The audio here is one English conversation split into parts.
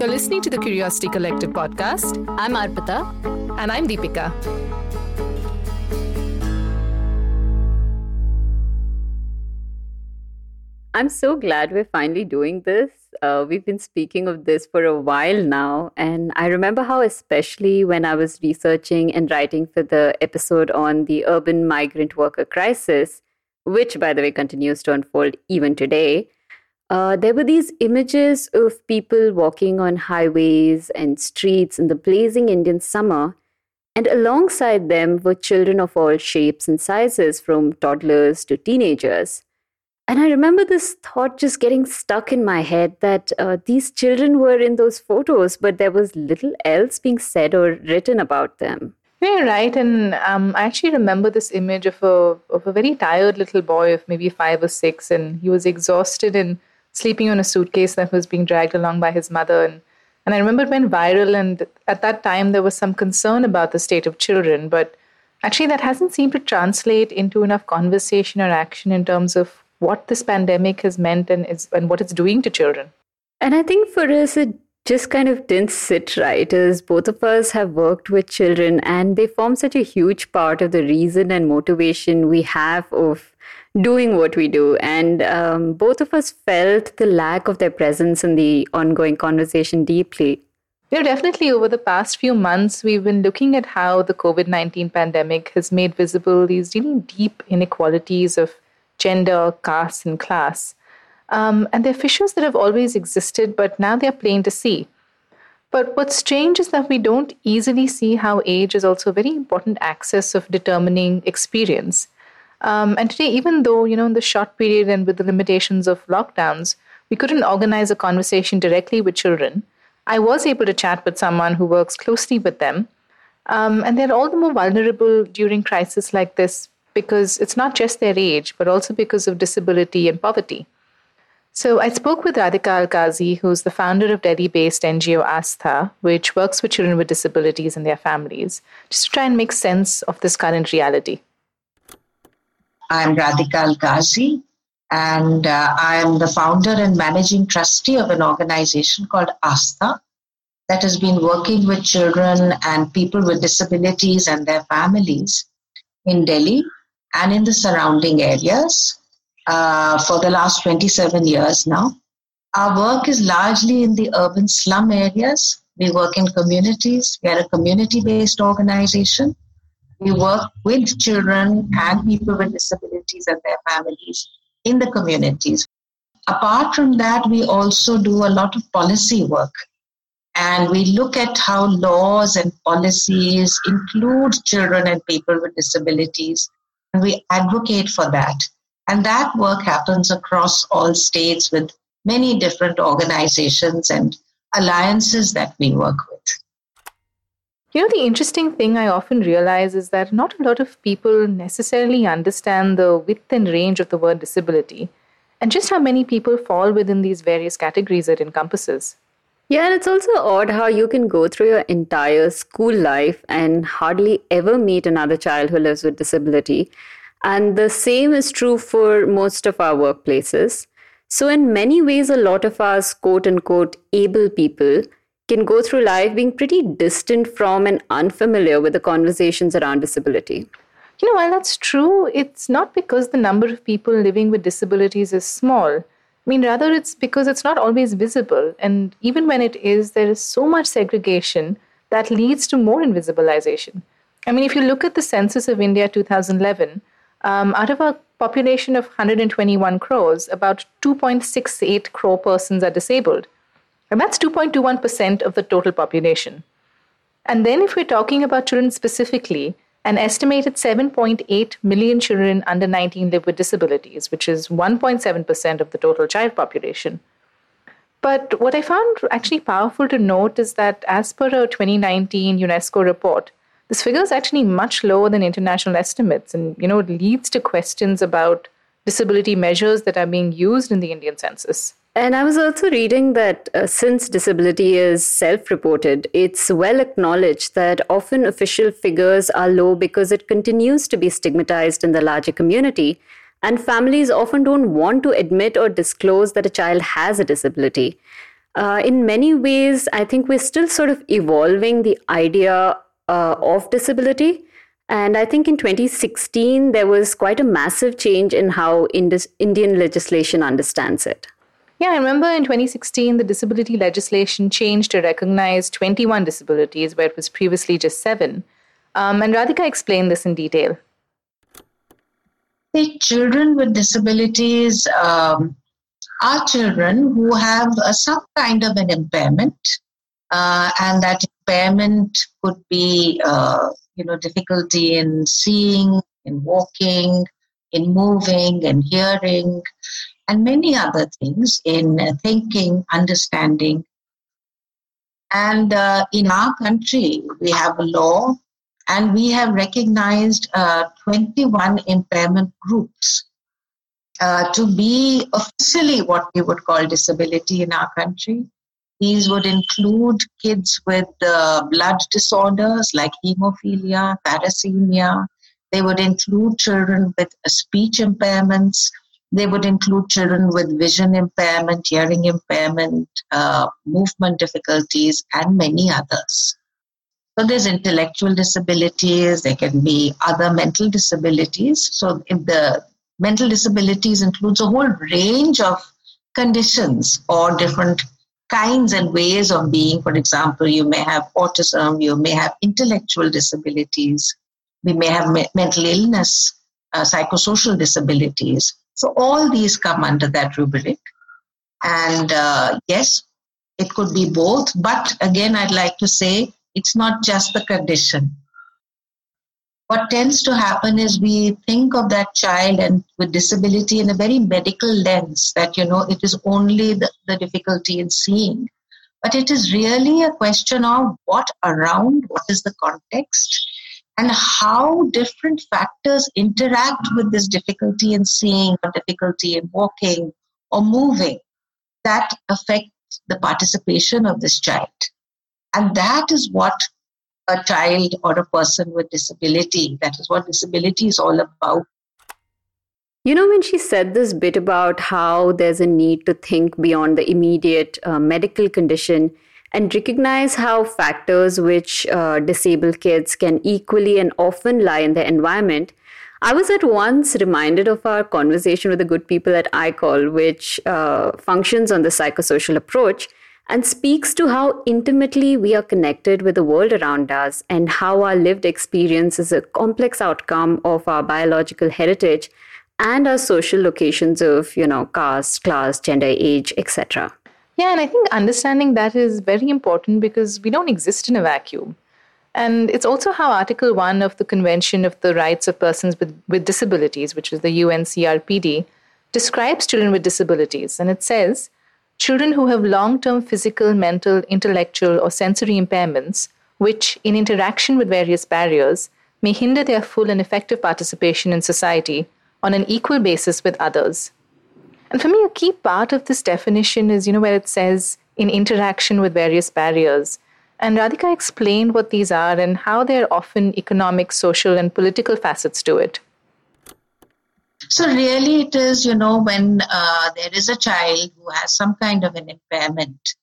You're listening to the Curiosity Collective podcast. I'm Arpita. And I'm Deepika. I'm so glad we're finally doing this. Uh, we've been speaking of this for a while now. And I remember how, especially when I was researching and writing for the episode on the urban migrant worker crisis, which, by the way, continues to unfold even today, uh, there were these images of people walking on highways and streets in the blazing Indian summer, and alongside them were children of all shapes and sizes, from toddlers to teenagers. And I remember this thought just getting stuck in my head that uh, these children were in those photos, but there was little else being said or written about them. Yeah, right. And um, I actually remember this image of a of a very tired little boy of maybe five or six, and he was exhausted and sleeping on a suitcase that was being dragged along by his mother. And, and I remember it went viral, and at that time there was some concern about the state of children, but actually that hasn't seemed to translate into enough conversation or action in terms of what this pandemic has meant and, is, and what it's doing to children. And I think for us, it just kind of didn't sit right as both of us have worked with children and they form such a huge part of the reason and motivation we have of doing what we do. And um, both of us felt the lack of their presence in the ongoing conversation deeply. Yeah, definitely. Over the past few months, we've been looking at how the COVID 19 pandemic has made visible these really deep inequalities of gender, caste, and class. Um, and they're fissures that have always existed, but now they're plain to see. But what's strange is that we don't easily see how age is also a very important axis of determining experience. Um, and today, even though, you know, in the short period and with the limitations of lockdowns, we couldn't organize a conversation directly with children, I was able to chat with someone who works closely with them. Um, and they're all the more vulnerable during crisis like this because it's not just their age, but also because of disability and poverty. So I spoke with Radhika Alkazi, who's the founder of Delhi-based NGO Astha, which works with children with disabilities and their families, just to try and make sense of this current reality. I'm Radhika Alkazi, and uh, I am the founder and managing trustee of an organization called Astha that has been working with children and people with disabilities and their families in Delhi and in the surrounding areas uh, for the last 27 years now. Our work is largely in the urban slum areas. We work in communities. We are a community based organization we work with children and people with disabilities and their families in the communities. Apart from that, we also do a lot of policy work. And we look at how laws and policies include children and people with disabilities. And we advocate for that. And that work happens across all states with many different organizations and alliances that we work with. You know, the interesting thing I often realize is that not a lot of people necessarily understand the width and range of the word disability and just how many people fall within these various categories it encompasses. Yeah, and it's also odd how you can go through your entire school life and hardly ever meet another child who lives with disability. And the same is true for most of our workplaces. So, in many ways, a lot of us quote unquote able people can go through life being pretty distant from and unfamiliar with the conversations around disability. You know, while that's true, it's not because the number of people living with disabilities is small. I mean, rather, it's because it's not always visible. And even when it is, there is so much segregation that leads to more invisibilization. I mean, if you look at the census of India 2011, um, out of a population of 121 crores, about 2.68 crore persons are disabled. And that's 2.21% of the total population. And then, if we're talking about children specifically, an estimated 7.8 million children under 19 live with disabilities, which is 1.7% of the total child population. But what I found actually powerful to note is that, as per a 2019 UNESCO report, this figure is actually much lower than international estimates, and you know it leads to questions about disability measures that are being used in the Indian census. And I was also reading that uh, since disability is self reported, it's well acknowledged that often official figures are low because it continues to be stigmatized in the larger community. And families often don't want to admit or disclose that a child has a disability. Uh, in many ways, I think we're still sort of evolving the idea uh, of disability. And I think in 2016, there was quite a massive change in how Indus- Indian legislation understands it. Yeah, I remember in 2016, the disability legislation changed to recognize 21 disabilities where it was previously just seven. Um, and Radhika explained this in detail. The children with disabilities um, are children who have uh, some kind of an impairment, uh, and that impairment could be, uh, you know, difficulty in seeing, in walking, in moving, in hearing, and many other things in uh, thinking, understanding. And uh, in our country, we have a law and we have recognized uh, 21 impairment groups uh, to be officially what we would call disability in our country. These would include kids with uh, blood disorders like hemophilia, thalassemia. They would include children with speech impairments, they would include children with vision impairment, hearing impairment, uh, movement difficulties, and many others. So there's intellectual disabilities, there can be other mental disabilities. So if the mental disabilities includes a whole range of conditions or different kinds and ways of being. For example, you may have autism, you may have intellectual disabilities, we may have me- mental illness, uh, psychosocial disabilities. So all these come under that rubric. And uh, yes, it could be both. But again, I'd like to say it's not just the condition. What tends to happen is we think of that child and with disability in a very medical lens that, you know, it is only the, the difficulty in seeing. But it is really a question of what around, what is the context, and how different factors interact with this difficulty in seeing or difficulty in walking or moving that affect the participation of this child. And that is what a child or a person with disability, that is what disability is all about. You know, when she said this bit about how there's a need to think beyond the immediate uh, medical condition, and recognize how factors which uh, disable kids can equally and often lie in their environment, I was at once reminded of our conversation with the good people at iCall, which uh, functions on the psychosocial approach and speaks to how intimately we are connected with the world around us and how our lived experience is a complex outcome of our biological heritage and our social locations of, you know, caste, class, gender, age, etc. Yeah, and I think understanding that is very important because we don't exist in a vacuum. And it's also how Article 1 of the Convention of the Rights of Persons with, with Disabilities, which is the UNCRPD, describes children with disabilities. And it says children who have long term physical, mental, intellectual, or sensory impairments, which, in interaction with various barriers, may hinder their full and effective participation in society on an equal basis with others. And for me, a key part of this definition is, you know, where it says in interaction with various barriers. And Radhika explained what these are and how they're often economic, social, and political facets to it. So, really, it is, you know, when uh, there is a child who has some kind of an impairment,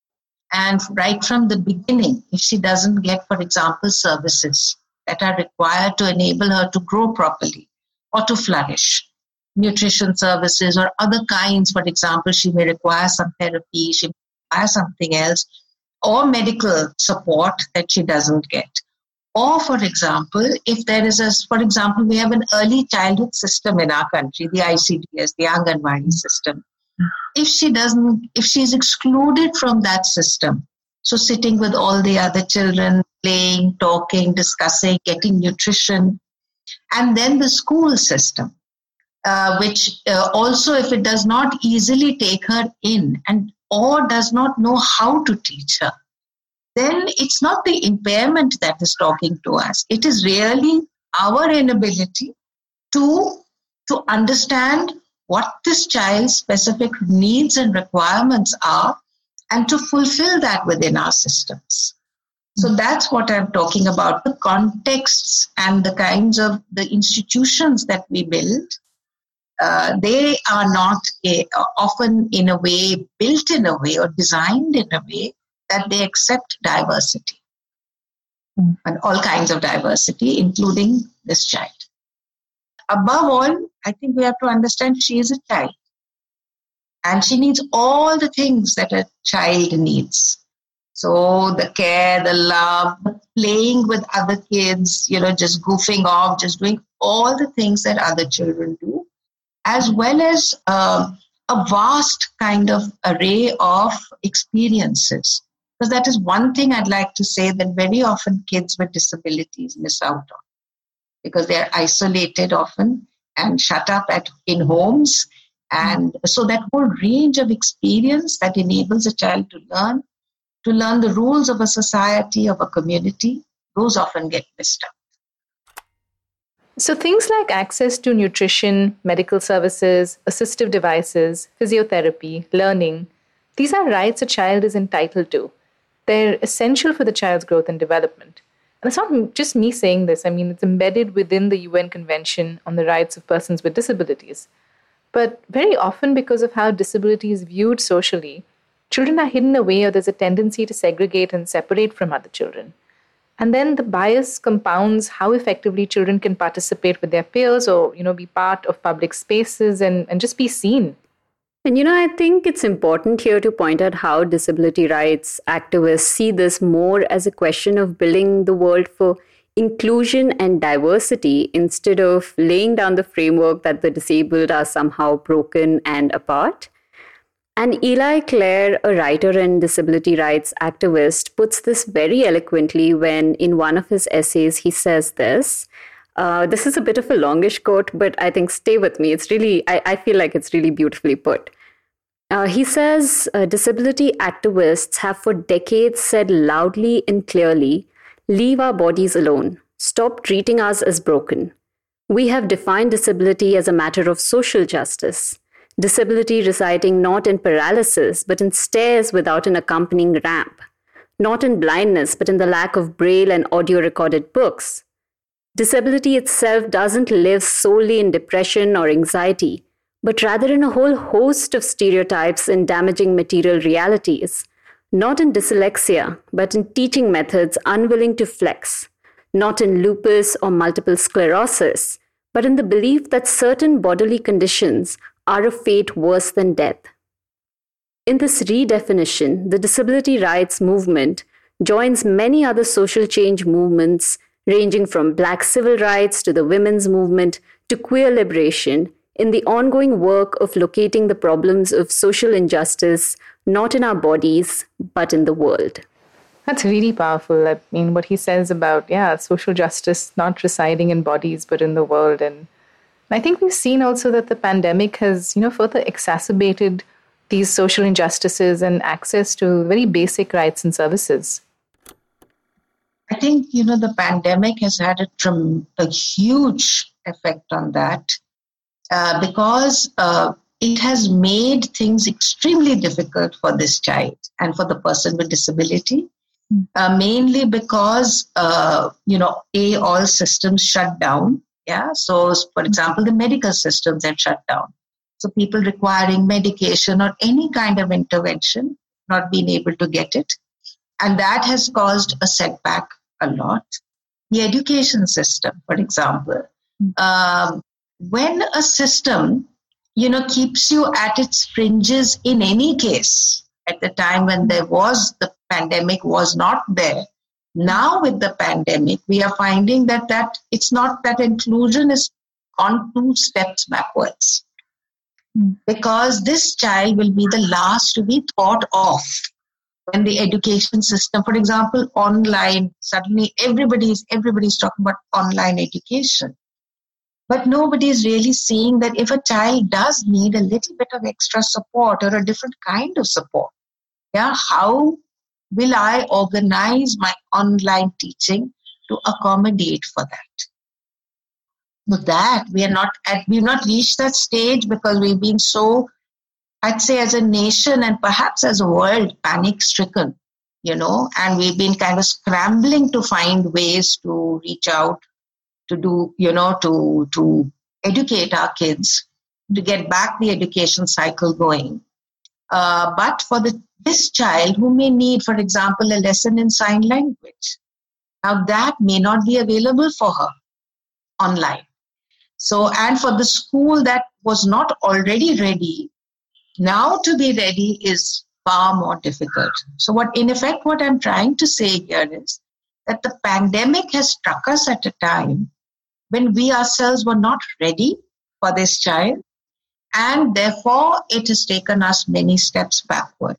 and right from the beginning, if she doesn't get, for example, services that are required to enable her to grow properly or to flourish, nutrition services or other kinds. For example, she may require some therapy, she may require something else, or medical support that she doesn't get. Or, for example, if there is a, for example, we have an early childhood system in our country, the ICDS, the Anganwadi system. If she doesn't, if she's excluded from that system, so sitting with all the other children, playing, talking, discussing, getting nutrition, and then the school system uh, which uh, also if it does not easily take her in and or does not know how to teach her then it's not the impairment that is talking to us it is really our inability to to understand what this child's specific needs and requirements are and to fulfill that within our systems. So that's what I'm talking about the contexts and the kinds of the institutions that we build. Uh, they are not a, often in a way built in a way or designed in a way that they accept diversity mm. and all kinds of diversity, including this child. Above all, I think we have to understand she is a child and she needs all the things that a child needs so the care, the love, playing with other kids, you know, just goofing off, just doing all the things that other children do, as well as uh, a vast kind of array of experiences. Because that is one thing I'd like to say that very often kids with disabilities miss out on because they're isolated often and shut up at in homes and so that whole range of experience that enables a child to learn to learn the rules of a society, of a community, those often get missed out. So, things like access to nutrition, medical services, assistive devices, physiotherapy, learning, these are rights a child is entitled to. They're essential for the child's growth and development. And it's not just me saying this, I mean, it's embedded within the UN Convention on the Rights of Persons with Disabilities. But very often, because of how disability is viewed socially, children are hidden away or there's a tendency to segregate and separate from other children. And then the bias compounds how effectively children can participate with their peers or, you know, be part of public spaces and, and just be seen. And you know, I think it's important here to point out how disability rights activists see this more as a question of building the world for inclusion and diversity instead of laying down the framework that the disabled are somehow broken and apart. And Eli Clare, a writer and disability rights activist, puts this very eloquently when, in one of his essays, he says this. Uh, this is a bit of a longish quote, but I think stay with me. It's really, I, I feel like it's really beautifully put. Uh, he says uh, disability activists have for decades said loudly and clearly leave our bodies alone, stop treating us as broken. We have defined disability as a matter of social justice disability residing not in paralysis, but in stairs without an accompanying ramp, not in blindness, but in the lack of braille and audio recorded books. Disability itself doesn't live solely in depression or anxiety, but rather in a whole host of stereotypes and damaging material realities. Not in dyslexia, but in teaching methods unwilling to flex. Not in lupus or multiple sclerosis, but in the belief that certain bodily conditions are a fate worse than death. In this redefinition, the disability rights movement joins many other social change movements, ranging from Black civil rights to the women's movement to queer liberation, in the ongoing work of locating the problems of social injustice not in our bodies, but in the world. That's really powerful. I mean, what he says about, yeah, social justice not residing in bodies, but in the world. And I think we've seen also that the pandemic has, you know, further exacerbated these social injustices and access to very basic rights and services. I think, you know, the pandemic has had a, trim, a huge effect on that uh, because uh, it has made things extremely difficult for this child and for the person with disability. Hmm. Uh, mainly because, uh, you know, A, all systems shut down yeah. So, for example, the medical systems that shut down. So, people requiring medication or any kind of intervention, not being able to get it. And that has caused a setback a lot. The education system, for example, um, when a system, you know, keeps you at its fringes in any case, at the time when there was the pandemic was not there, now with the pandemic, we are finding that, that it's not that inclusion is on two steps backwards. Because this child will be the last to be thought of when the education system, for example, online, suddenly everybody's everybody's talking about online education. But nobody is really seeing that if a child does need a little bit of extra support or a different kind of support, yeah, how will I organize my online teaching to accommodate for that? that we are not at we've not reached that stage because we've been so i'd say as a nation and perhaps as a world panic stricken you know and we've been kind of scrambling to find ways to reach out to do you know to to educate our kids to get back the education cycle going uh, but for the this child who may need for example a lesson in sign language now that may not be available for her online so, and for the school that was not already ready, now to be ready is far more difficult. So, what in effect, what I'm trying to say here is that the pandemic has struck us at a time when we ourselves were not ready for this child, and therefore it has taken us many steps backward.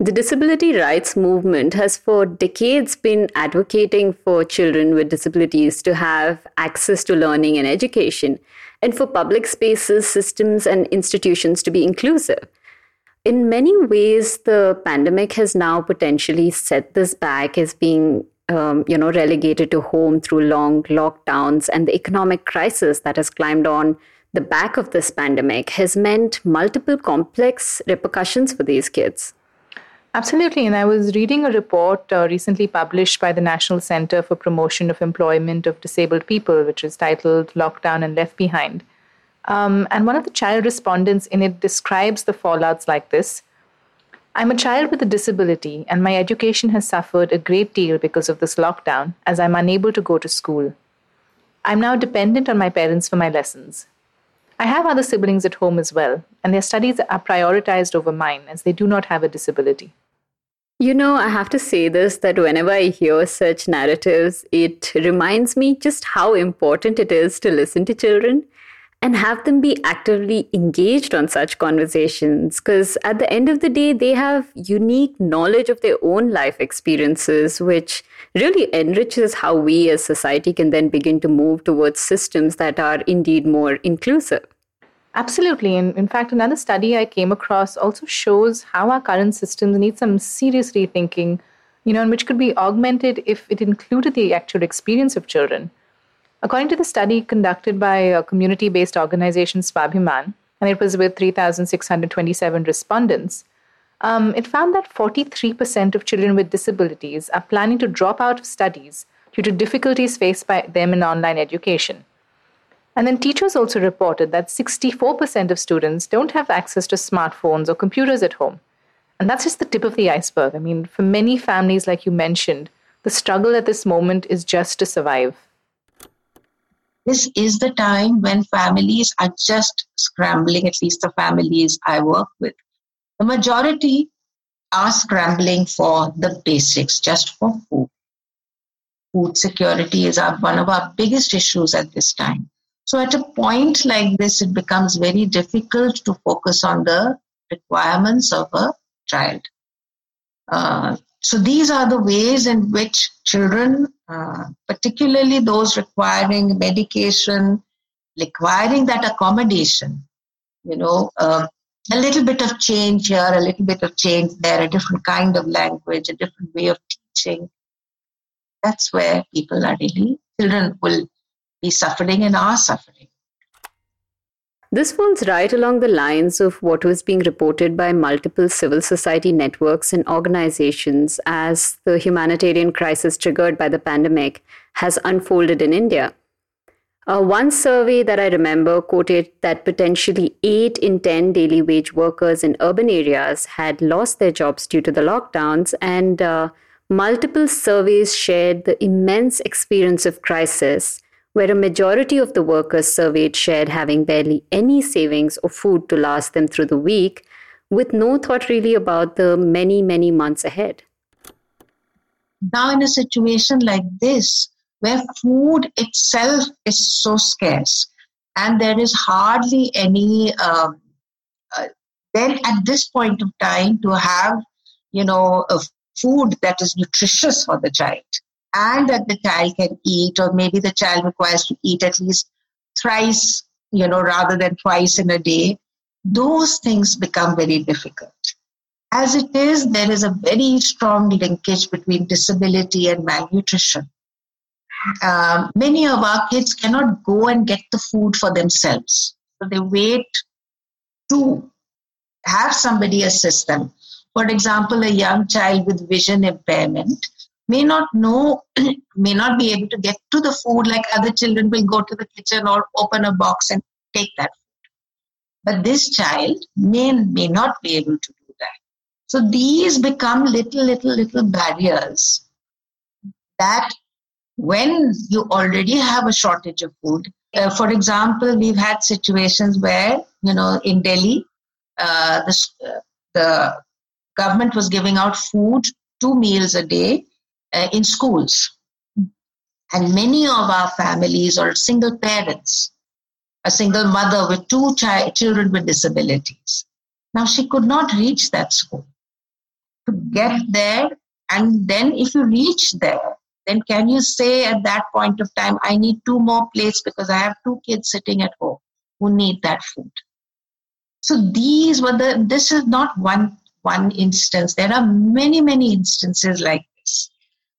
The disability rights movement has for decades been advocating for children with disabilities to have access to learning and education, and for public spaces, systems, and institutions to be inclusive. In many ways, the pandemic has now potentially set this back as being um, you know, relegated to home through long lockdowns, and the economic crisis that has climbed on the back of this pandemic has meant multiple complex repercussions for these kids. Absolutely. And I was reading a report uh, recently published by the National Center for Promotion of Employment of Disabled People, which is titled Lockdown and Left Behind. Um, and one of the child respondents in it describes the fallouts like this I'm a child with a disability, and my education has suffered a great deal because of this lockdown, as I'm unable to go to school. I'm now dependent on my parents for my lessons. I have other siblings at home as well, and their studies are prioritized over mine as they do not have a disability. You know, I have to say this that whenever I hear such narratives, it reminds me just how important it is to listen to children and have them be actively engaged on such conversations. Because at the end of the day, they have unique knowledge of their own life experiences, which really enriches how we as society can then begin to move towards systems that are indeed more inclusive. Absolutely. And in fact, another study I came across also shows how our current systems need some serious rethinking, you know, and which could be augmented if it included the actual experience of children. According to the study conducted by a community based organization Swabhiman, and it was with 3,627 respondents, um, it found that 43% of children with disabilities are planning to drop out of studies due to difficulties faced by them in online education. And then teachers also reported that 64% of students don't have access to smartphones or computers at home. And that's just the tip of the iceberg. I mean, for many families, like you mentioned, the struggle at this moment is just to survive. This is the time when families are just scrambling, at least the families I work with, the majority are scrambling for the basics, just for food. Food security is our, one of our biggest issues at this time. So, at a point like this, it becomes very difficult to focus on the requirements of a child. Uh, so, these are the ways in which children, uh, particularly those requiring medication, requiring that accommodation, you know, uh, a little bit of change here, a little bit of change there, a different kind of language, a different way of teaching. That's where people are really, children will be suffering and are suffering. This falls right along the lines of what was being reported by multiple civil society networks and organizations as the humanitarian crisis triggered by the pandemic has unfolded in India. Uh, one survey that I remember quoted that potentially 8 in 10 daily wage workers in urban areas had lost their jobs due to the lockdowns, and uh, multiple surveys shared the immense experience of crisis, where a majority of the workers surveyed shared having barely any savings or food to last them through the week, with no thought really about the many, many months ahead. Now, in a situation like this, where food itself is so scarce and there is hardly any um, uh, then at this point of time to have you know a food that is nutritious for the child and that the child can eat or maybe the child requires to eat at least thrice you know rather than twice in a day those things become very difficult as it is there is a very strong linkage between disability and malnutrition um, many of our kids cannot go and get the food for themselves. So they wait to have somebody assist them. For example, a young child with vision impairment may not know, may not be able to get to the food like other children will go to the kitchen or open a box and take that food. But this child may, may not be able to do that. So these become little, little, little barriers that when you already have a shortage of food, uh, for example, we've had situations where, you know, in Delhi, uh, the, uh, the government was giving out food, two meals a day uh, in schools. And many of our families are single parents, a single mother with two chi- children with disabilities. Now, she could not reach that school. To get there, and then if you reach there, then can you say at that point of time, I need two more plates because I have two kids sitting at home who need that food? So these were the, this is not one, one instance. There are many, many instances like this.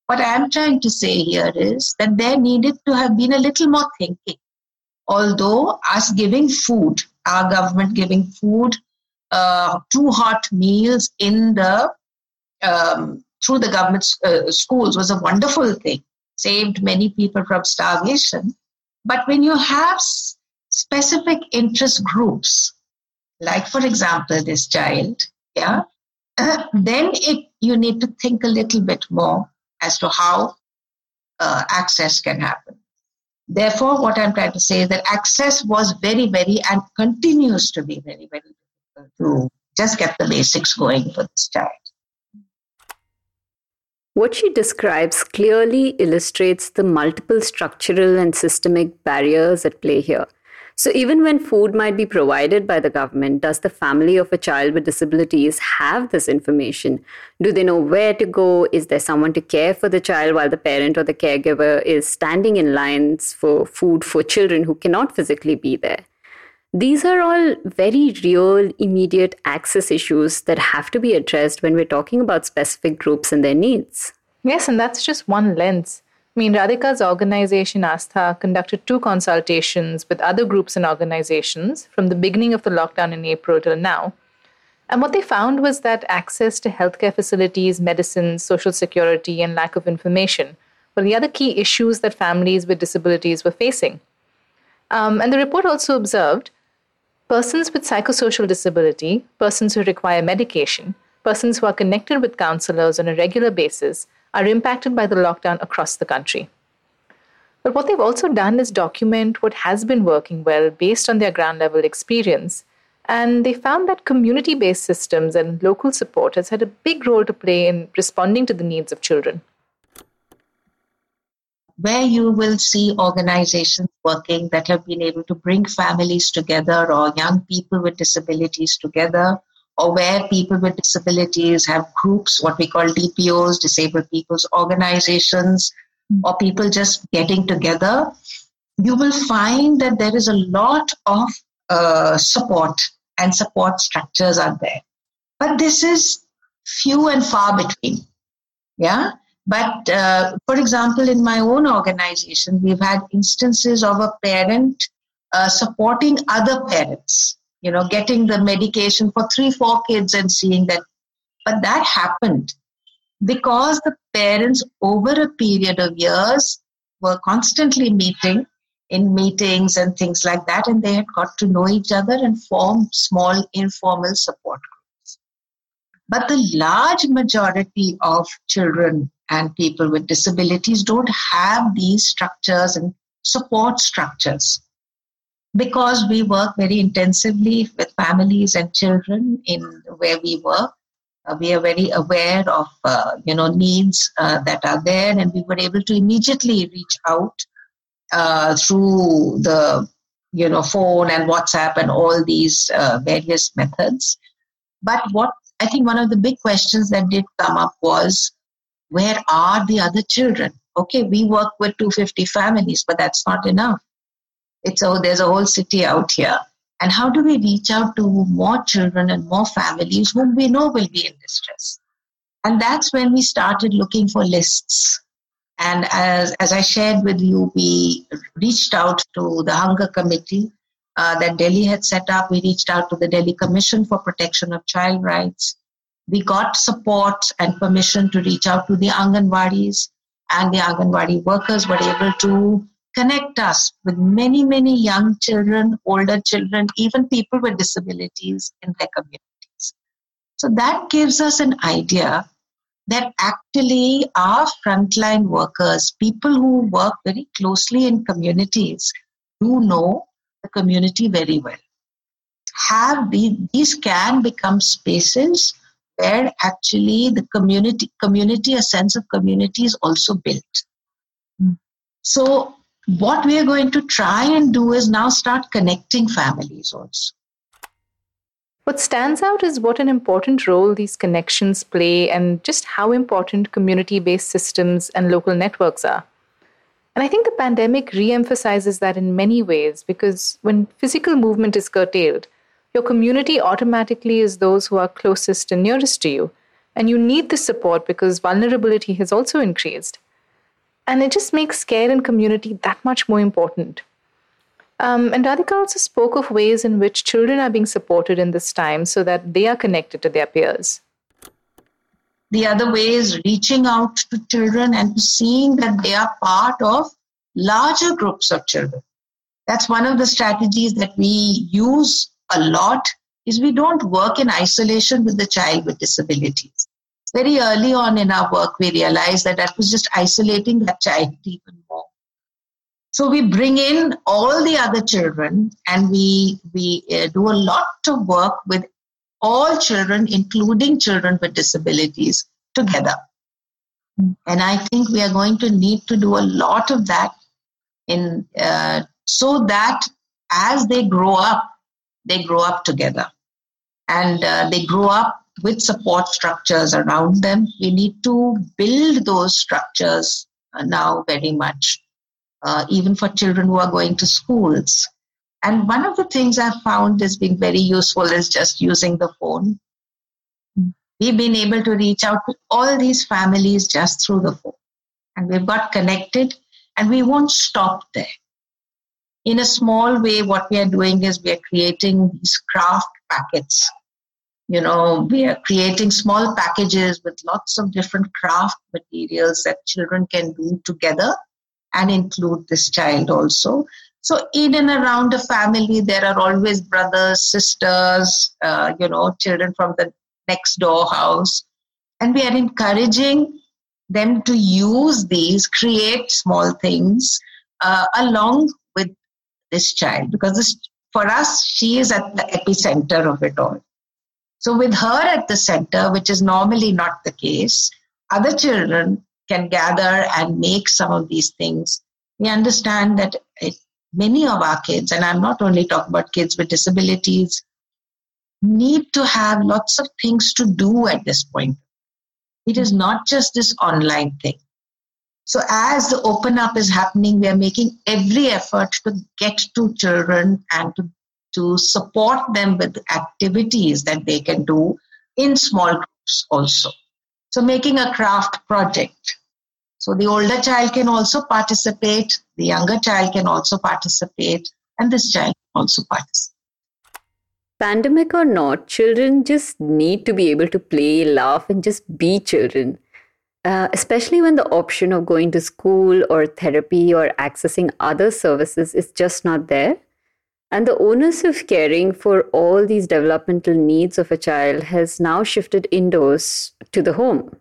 What I'm trying to say here is that there needed to have been a little more thinking. Although us giving food, our government giving food, uh, two hot meals in the um, through the government uh, schools was a wonderful thing, saved many people from starvation. But when you have specific interest groups, like for example this child, yeah, uh, then it you need to think a little bit more as to how uh, access can happen. Therefore, what I'm trying to say is that access was very, very and continues to be very, very difficult to just get the basics going for this child. What she describes clearly illustrates the multiple structural and systemic barriers at play here. So, even when food might be provided by the government, does the family of a child with disabilities have this information? Do they know where to go? Is there someone to care for the child while the parent or the caregiver is standing in lines for food for children who cannot physically be there? These are all very real, immediate access issues that have to be addressed when we're talking about specific groups and their needs. Yes, and that's just one lens. I mean, Radhika's organization, Astha, conducted two consultations with other groups and organizations from the beginning of the lockdown in April till now. And what they found was that access to healthcare facilities, medicines, social security, and lack of information were the other key issues that families with disabilities were facing. Um, and the report also observed persons with psychosocial disability, persons who require medication, persons who are connected with counselors on a regular basis are impacted by the lockdown across the country. But what they've also done is document what has been working well based on their ground level experience. And they found that community based systems and local support has had a big role to play in responding to the needs of children where you will see organizations working that have been able to bring families together or young people with disabilities together, or where people with disabilities have groups, what we call DPOs, disabled people's organizations, or people just getting together, you will find that there is a lot of uh, support and support structures are there. But this is few and far between. Yeah. But uh, for example, in my own organization, we've had instances of a parent uh, supporting other parents, you know, getting the medication for three, four kids and seeing that. But that happened because the parents, over a period of years, were constantly meeting in meetings and things like that, and they had got to know each other and form small informal support groups. But the large majority of children and people with disabilities don't have these structures and support structures because we work very intensively with families and children in where we work uh, we are very aware of uh, you know needs uh, that are there and we were able to immediately reach out uh, through the you know phone and whatsapp and all these uh, various methods but what i think one of the big questions that did come up was where are the other children? Okay, we work with 250 families, but that's not enough. It's oh, there's a whole city out here. And how do we reach out to more children and more families whom we know will be in distress? And that's when we started looking for lists. And as, as I shared with you, we reached out to the Hunger Committee uh, that Delhi had set up. We reached out to the Delhi Commission for Protection of Child Rights. We got support and permission to reach out to the Anganwadis, and the Anganwadi workers were able to connect us with many, many young children, older children, even people with disabilities in their communities. So that gives us an idea that actually our frontline workers, people who work very closely in communities, do know the community very well. Have these, these can become spaces where actually the community, community, a sense of community is also built. So what we are going to try and do is now start connecting families also. What stands out is what an important role these connections play and just how important community based systems and local networks are. And I think the pandemic re emphasizes that in many ways because when physical movement is curtailed, your community automatically is those who are closest and nearest to you. And you need this support because vulnerability has also increased. And it just makes care and community that much more important. Um, and Radhika also spoke of ways in which children are being supported in this time so that they are connected to their peers. The other way is reaching out to children and seeing that they are part of larger groups of children. That's one of the strategies that we use a lot is we don't work in isolation with the child with disabilities very early on in our work, we realized that that was just isolating that child even more. So we bring in all the other children and we, we uh, do a lot of work with all children, including children with disabilities, together. And I think we are going to need to do a lot of that in uh, so that as they grow up, they grow up together, and uh, they grow up with support structures around them. We need to build those structures now very much, uh, even for children who are going to schools. And one of the things I've found has been very useful is just using the phone. We've been able to reach out to all these families just through the phone. And we've got connected, and we won't stop there. In a small way, what we are doing is we are creating these craft packets you know, we are creating small packages with lots of different craft materials that children can do together and include this child also. So, in and around a family, there are always brothers, sisters, uh, you know, children from the next door house. And we are encouraging them to use these, create small things uh, along with this child because this, for us, she is at the epicenter of it all. So, with her at the center, which is normally not the case, other children can gather and make some of these things. We understand that eh, many of our kids, and I'm not only talking about kids with disabilities, need to have lots of things to do at this point. It is not just this online thing. So, as the open up is happening, we are making every effort to get to children and to to support them with activities that they can do in small groups also. So, making a craft project. So, the older child can also participate, the younger child can also participate, and this child also participate. Pandemic or not, children just need to be able to play, laugh, and just be children. Uh, especially when the option of going to school or therapy or accessing other services is just not there. And the onus of caring for all these developmental needs of a child has now shifted indoors to the home.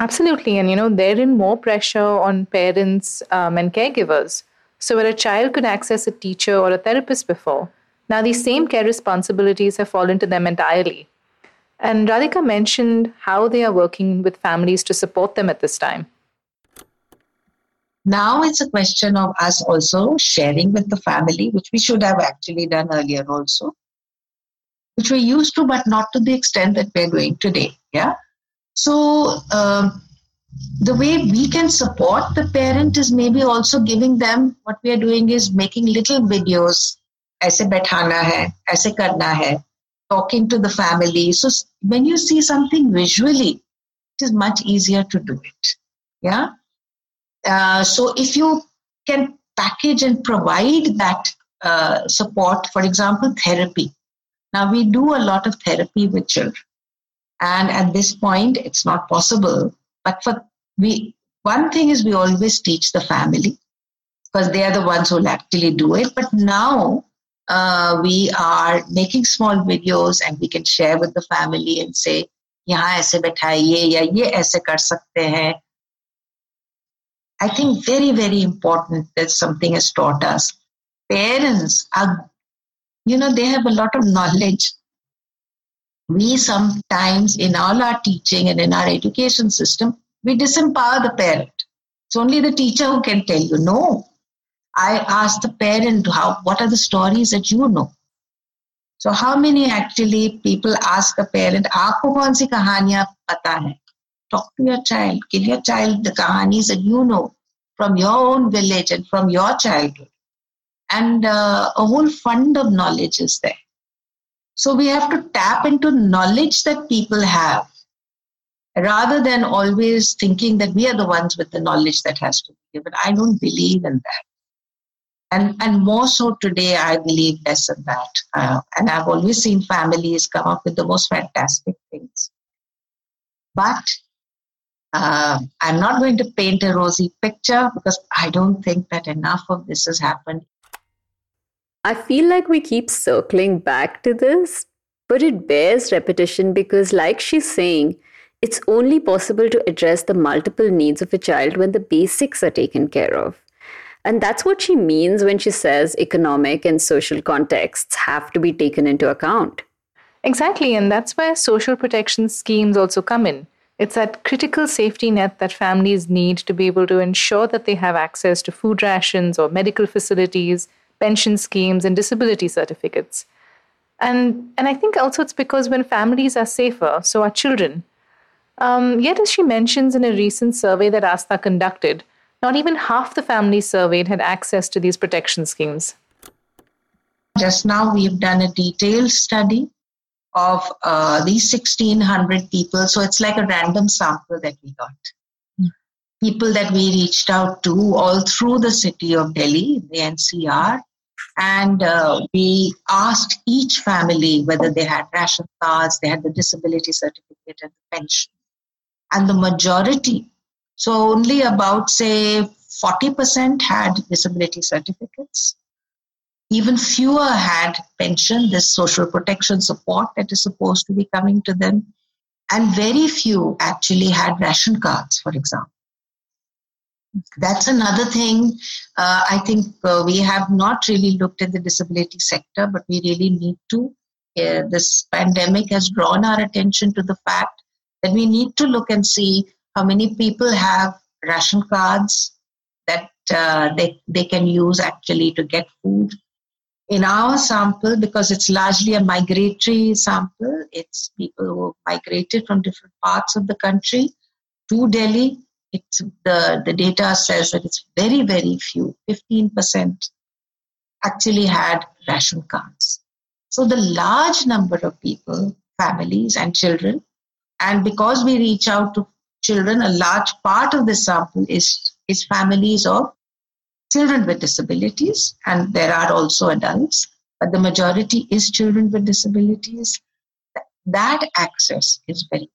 Absolutely. And, you know, therein more pressure on parents um, and caregivers. So, where a child could access a teacher or a therapist before, now these same care responsibilities have fallen to them entirely. And Radhika mentioned how they are working with families to support them at this time. Now it's a question of us also sharing with the family, which we should have actually done earlier also, which we used to, but not to the extent that we're doing today. Yeah. So um, the way we can support the parent is maybe also giving them what we are doing is making little videos. Aise bethana hai, aise karna hai, talking to the family. So when you see something visually, it is much easier to do it. Yeah. Uh, so if you can package and provide that uh, support, for example, therapy. Now we do a lot of therapy with children, and at this point, it's not possible. But for we, one thing is we always teach the family because they are the ones who will actually do it. But now uh, we are making small videos and we can share with the family and say, यहाँ ऐसे बैठाइए या ये ऐसे कर सकते हैं I think very, very important that something has taught us. Parents are, you know, they have a lot of knowledge. We sometimes, in all our teaching and in our education system, we disempower the parent. It's only the teacher who can tell you. No, I ask the parent how what are the stories that you know. So how many actually people ask a parent, आपको कौन सी कहानियां पता है? Talk to your child. Give your child the kahanis that you know from your own village and from your childhood. And uh, a whole fund of knowledge is there. So we have to tap into knowledge that people have rather than always thinking that we are the ones with the knowledge that has to be given. I don't believe in that and and more so today i believe less in that uh, and i've always seen families come up with the most fantastic things but uh, i'm not going to paint a rosy picture because i don't think that enough of this has happened i feel like we keep circling back to this but it bears repetition because like she's saying it's only possible to address the multiple needs of a child when the basics are taken care of and that's what she means when she says economic and social contexts have to be taken into account. Exactly, and that's where social protection schemes also come in. It's that critical safety net that families need to be able to ensure that they have access to food rations or medical facilities, pension schemes, and disability certificates. And, and I think also it's because when families are safer, so are children. Um, yet, as she mentions in a recent survey that Astha conducted, not even half the families surveyed had access to these protection schemes. Just now, we've done a detailed study of uh, these 1,600 people. So it's like a random sample that we got. Mm. People that we reached out to all through the city of Delhi, the NCR, and uh, we asked each family whether they had ration cards, they had the disability certificate, and the pension. And the majority so only about, say, 40% had disability certificates. Even fewer had pension, this social protection support that is supposed to be coming to them. And very few actually had ration cards, for example. That's another thing. Uh, I think uh, we have not really looked at the disability sector, but we really need to. Uh, this pandemic has drawn our attention to the fact that we need to look and see how many people have ration cards that uh, they, they can use actually to get food. In our sample, because it's largely a migratory sample, it's people who migrated from different parts of the country to Delhi. It's the, the data says that it's very, very few, 15% actually had ration cards. So the large number of people, families and children, and because we reach out to children, a large part of the sample is, is families of children with disabilities, and there are also adults, but the majority is children with disabilities. That access is very.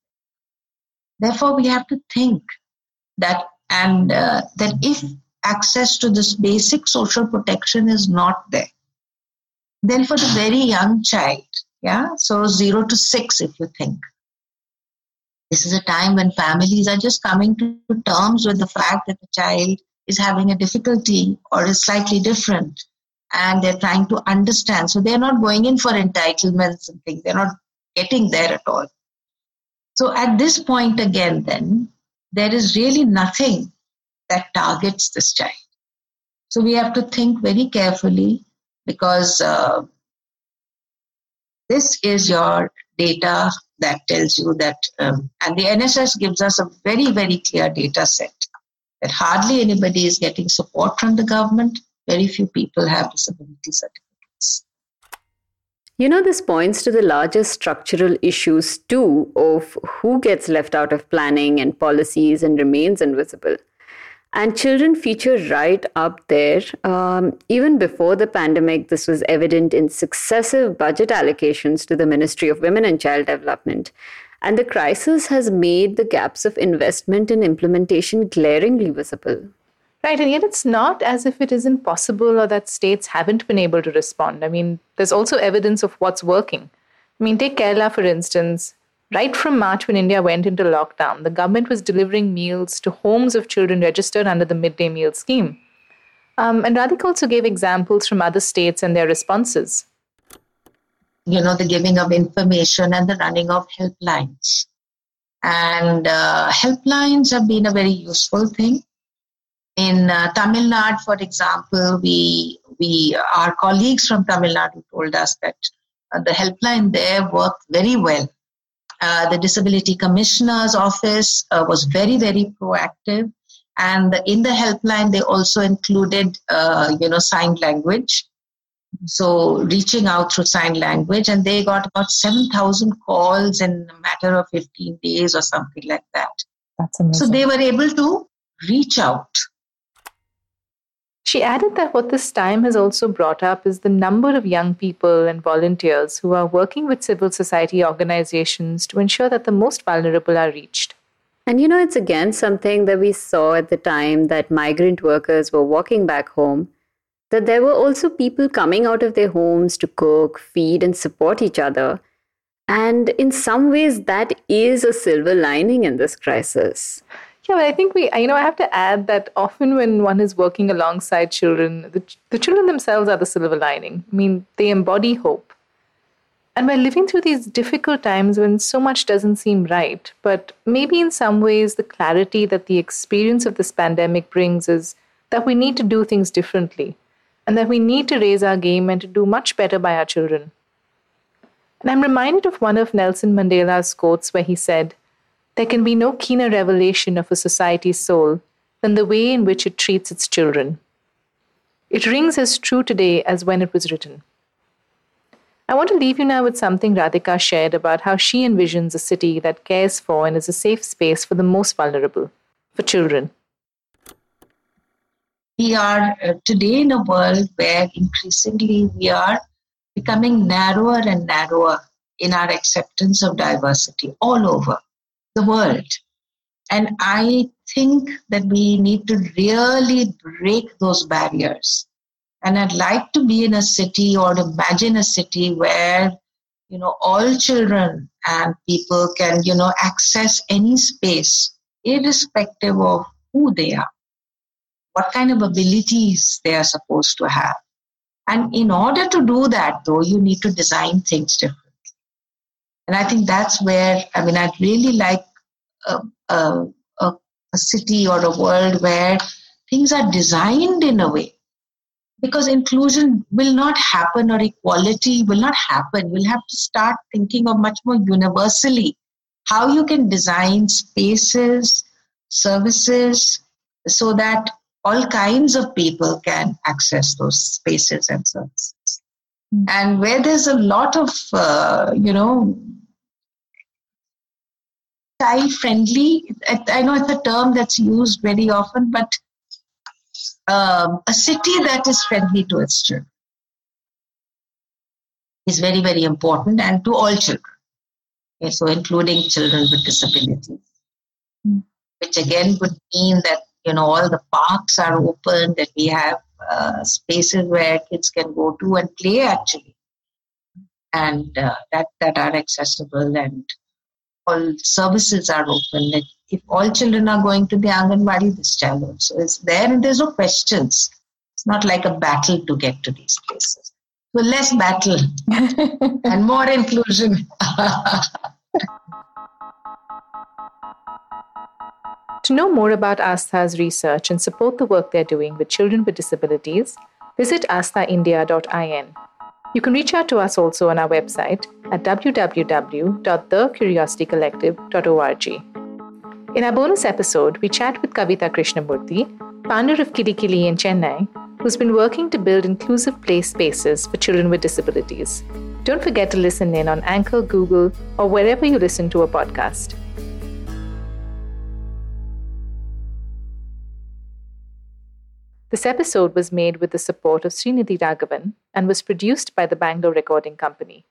Therefore, we have to think that and uh, that if access to this basic social protection is not there, then for the very young child, yeah, so zero to six, if you think, this is a time when families are just coming to terms with the fact that the child is having a difficulty or is slightly different and they're trying to understand. So they're not going in for entitlements and things, they're not getting there at all. So at this point, again, then, there is really nothing that targets this child. So we have to think very carefully because uh, this is your data that tells you that, um, and the NSS gives us a very, very clear data set that hardly anybody is getting support from the government. Very few people have disability certificates. You know, this points to the larger structural issues too of who gets left out of planning and policies and remains invisible. And children feature right up there. Um, even before the pandemic, this was evident in successive budget allocations to the Ministry of Women and Child Development. And the crisis has made the gaps of investment and implementation glaringly visible. Right, and yet it's not as if it isn't possible or that states haven't been able to respond. I mean, there's also evidence of what's working. I mean, take Kerala, for instance. Right from March, when India went into lockdown, the government was delivering meals to homes of children registered under the midday meal scheme. Um, and Radhika also gave examples from other states and their responses. You know, the giving of information and the running of helplines. And uh, helplines have been a very useful thing. In uh, Tamil Nadu, for example, we, we, our colleagues from Tamil Nadu told us that uh, the helpline there worked very well uh, the Disability Commissioner's office uh, was very, very proactive. And in the helpline, they also included, uh, you know, sign language. So reaching out through sign language, and they got about 7,000 calls in a matter of 15 days or something like that. That's amazing. So they were able to reach out she added that what this time has also brought up is the number of young people and volunteers who are working with civil society organizations to ensure that the most vulnerable are reached. And you know, it's again something that we saw at the time that migrant workers were walking back home, that there were also people coming out of their homes to cook, feed, and support each other. And in some ways, that is a silver lining in this crisis. Yeah, but I think we, you know, I have to add that often when one is working alongside children, the, the children themselves are the silver lining. I mean, they embody hope. And we're living through these difficult times when so much doesn't seem right, but maybe in some ways the clarity that the experience of this pandemic brings is that we need to do things differently and that we need to raise our game and to do much better by our children. And I'm reminded of one of Nelson Mandela's quotes where he said, there can be no keener revelation of a society's soul than the way in which it treats its children. It rings as true today as when it was written. I want to leave you now with something Radhika shared about how she envisions a city that cares for and is a safe space for the most vulnerable, for children. We are uh, today in a world where increasingly we are becoming narrower and narrower in our acceptance of diversity all over the world. And I think that we need to really break those barriers. And I'd like to be in a city or imagine a city where, you know, all children and people can, you know, access any space, irrespective of who they are, what kind of abilities they are supposed to have. And in order to do that, though, you need to design things differently. And I think that's where, I mean, I'd really like a, a, a, city or a world where things are designed in a way because inclusion will not happen or equality will not happen. We'll have to start thinking of much more universally how you can design spaces, services, so that all kinds of people can access those spaces and services. Mm-hmm. And where there's a lot of, uh, you know, child friendly. I know it's a term that's used very often, but um, a city that is friendly to its children is very, very important and to all children. Okay, so, including children with disabilities, mm. which again would mean that you know all the parks are open, that we have uh, spaces where kids can go to and play actually, and uh, that that are accessible and all services are open. Like if all children are going to the Anganwadi, this child also is there, and there's no questions. It's not like a battle to get to these places. So less battle and more inclusion. to know more about Astha's research and support the work they're doing with children with disabilities, visit asthaindia.in. You can reach out to us also on our website at www.thecuriositycollective.org. In our bonus episode, we chat with Kavita Krishnamurthy, founder of Kilikili in Chennai, who's been working to build inclusive play spaces for children with disabilities. Don't forget to listen in on Anchor, Google, or wherever you listen to a podcast. This episode was made with the support of Srinidhi Raghavan and was produced by the Bangalore Recording Company.